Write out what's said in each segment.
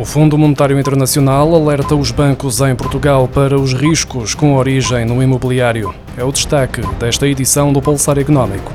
O Fundo Monetário Internacional alerta os bancos em Portugal para os riscos com origem no imobiliário. É o destaque desta edição do Pulsar Económico.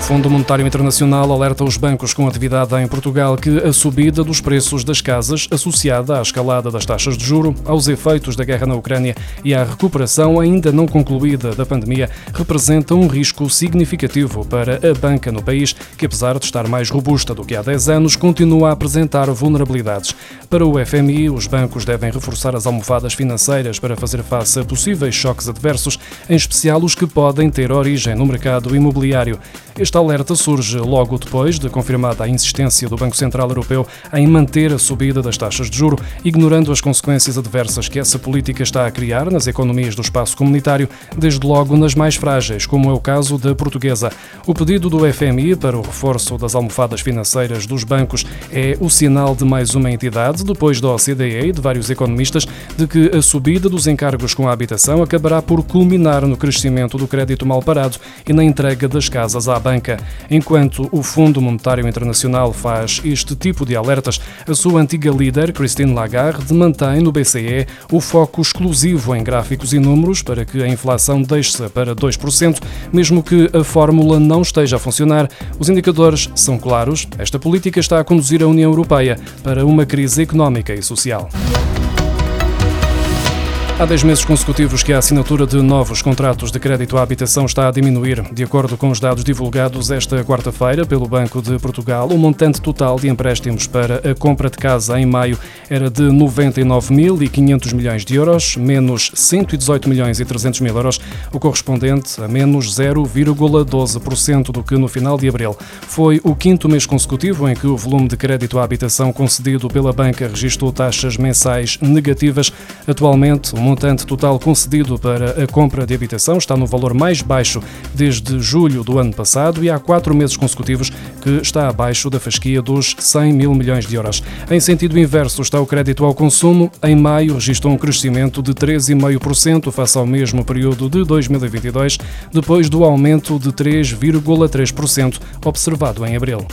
Fundo Monetário Internacional alerta os bancos com atividade em Portugal que a subida dos preços das casas, associada à escalada das taxas de juro, aos efeitos da guerra na Ucrânia e à recuperação ainda não concluída da pandemia, representa um risco significativo para a banca no país, que apesar de estar mais robusta do que há 10 anos, continua a apresentar vulnerabilidades. Para o FMI, os bancos devem reforçar as almofadas financeiras para fazer face a possíveis choques adversos, em especial os que podem ter origem no mercado imobiliário. Alerta surge logo depois de confirmada a insistência do Banco Central Europeu em manter a subida das taxas de juro, ignorando as consequências adversas que essa política está a criar nas economias do espaço comunitário, desde logo nas mais frágeis, como é o caso da portuguesa. O pedido do FMI para o reforço das almofadas financeiras dos bancos é o sinal de mais uma entidade, depois da OCDE e de vários economistas, de que a subida dos encargos com a habitação acabará por culminar no crescimento do crédito mal parado e na entrega das casas à banca Enquanto o Fundo Monetário Internacional faz este tipo de alertas, a sua antiga líder, Christine Lagarde, mantém no BCE o foco exclusivo em gráficos e números para que a inflação deixe para 2%, mesmo que a fórmula não esteja a funcionar. Os indicadores são claros. Esta política está a conduzir a União Europeia para uma crise económica e social. Há 10 meses consecutivos que a assinatura de novos contratos de crédito à habitação está a diminuir. De acordo com os dados divulgados esta quarta-feira pelo Banco de Portugal, o montante total de empréstimos para a compra de casa em maio era de 99.500 milhões de euros, menos 118 milhões e 300 mil euros, o correspondente a menos 0,12% do que no final de abril. Foi o quinto mês consecutivo em que o volume de crédito à habitação concedido pela banca registrou taxas mensais negativas. Atualmente, o montante total concedido para a compra de habitação está no valor mais baixo desde julho do ano passado e há quatro meses consecutivos que está abaixo da fasquia dos 100 mil milhões de euros. Em sentido inverso está o crédito ao consumo. Em maio registrou um crescimento de 13,5% face ao mesmo período de 2022, depois do aumento de 3,3% observado em abril.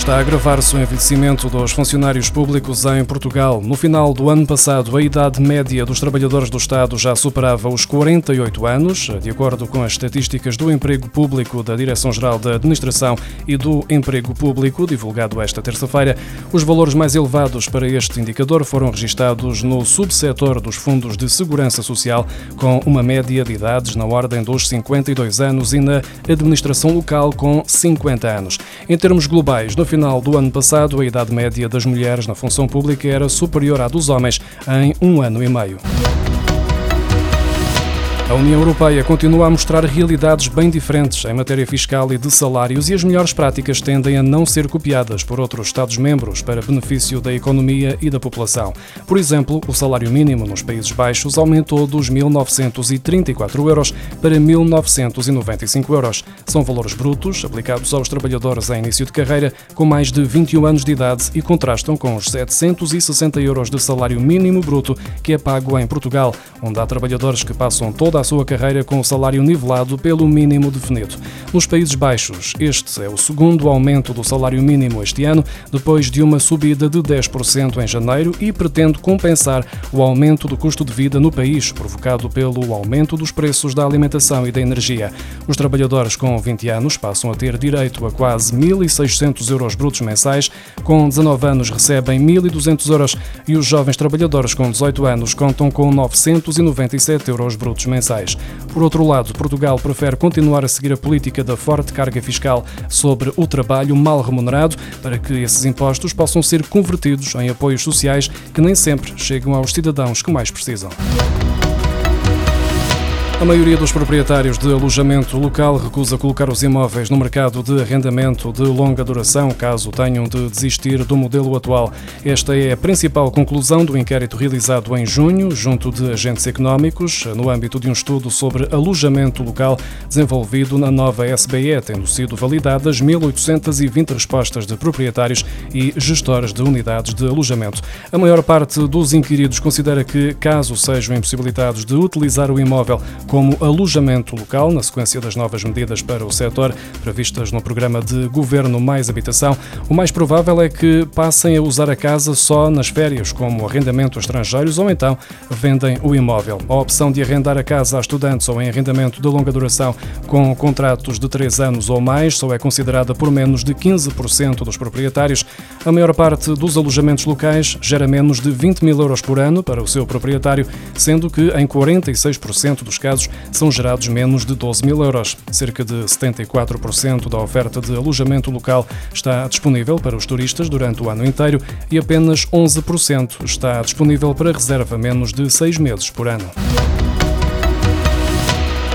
Está a agravar-se o envelhecimento dos funcionários públicos em Portugal. No final do ano passado, a idade média dos trabalhadores do Estado já superava os 48 anos, de acordo com as estatísticas do Emprego Público da Direção-Geral da Administração e do Emprego Público, divulgado esta terça-feira. Os valores mais elevados para este indicador foram registados no subsetor dos fundos de segurança social, com uma média de idades na ordem dos 52 anos e na administração local com 50 anos. Em termos globais, no final do ano passado, a idade média das mulheres na função pública era superior à dos homens em um ano e meio. A União Europeia continua a mostrar realidades bem diferentes em matéria fiscal e de salários e as melhores práticas tendem a não ser copiadas por outros Estados-membros para benefício da economia e da população. Por exemplo, o salário mínimo nos Países Baixos aumentou dos 1.934 euros para 1.995 euros. São valores brutos aplicados aos trabalhadores em início de carreira com mais de 21 anos de idade e contrastam com os 760 euros de salário mínimo bruto que é pago em Portugal, onde há trabalhadores que passam toda a sua carreira com o salário nivelado pelo mínimo definido. Nos Países Baixos, este é o segundo aumento do salário mínimo este ano, depois de uma subida de 10% em janeiro e pretende compensar o aumento do custo de vida no país, provocado pelo aumento dos preços da alimentação e da energia. Os trabalhadores com 20 anos passam a ter direito a quase 1.600 euros brutos mensais, com 19 anos recebem 1.200 euros e os jovens trabalhadores com 18 anos contam com 997 euros brutos mensais Por outro lado, Portugal prefere continuar a seguir a política da forte carga fiscal sobre o trabalho mal remunerado para que esses impostos possam ser convertidos em apoios sociais que nem sempre chegam aos cidadãos que mais precisam. A maioria dos proprietários de alojamento local recusa colocar os imóveis no mercado de arrendamento de longa duração, caso tenham de desistir do modelo atual. Esta é a principal conclusão do inquérito realizado em junho, junto de agentes económicos, no âmbito de um estudo sobre alojamento local desenvolvido na nova SBE, tendo sido validadas 1.820 respostas de proprietários e gestores de unidades de alojamento. A maior parte dos inquiridos considera que, caso sejam impossibilitados de utilizar o imóvel como alojamento local, na sequência das novas medidas para o setor previstas no programa de Governo Mais Habitação. O mais provável é que passem a usar a casa só nas férias, como arrendamento a estrangeiros, ou então vendem o imóvel. A opção de arrendar a casa a estudantes ou em arrendamento de longa duração com contratos de 3 anos ou mais só é considerada por menos de 15% dos proprietários. A maior parte dos alojamentos locais gera menos de 20 mil euros por ano para o seu proprietário, sendo que em 46% dos casos casos, são gerados menos de 12 mil euros. Cerca de 74% da oferta de alojamento local está disponível para os turistas durante o ano inteiro e apenas 11% está disponível para reserva menos de seis meses por ano.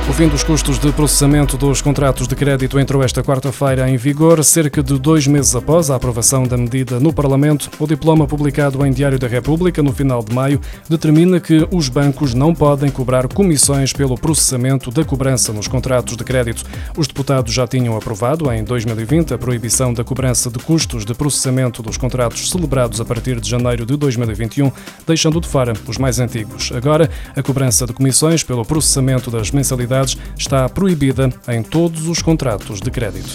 O fim dos custos de processamento dos contratos de crédito entrou esta quarta-feira em vigor, cerca de dois meses após a aprovação da medida no Parlamento. O diploma publicado em Diário da República no final de maio determina que os bancos não podem cobrar comissões pelo processamento da cobrança nos contratos de crédito. Os deputados já tinham aprovado em 2020 a proibição da cobrança de custos de processamento dos contratos celebrados a partir de janeiro de 2021, deixando de fora os mais antigos. Agora, a cobrança de comissões pelo processamento das mensalidades está proibida em todos os contratos de crédito.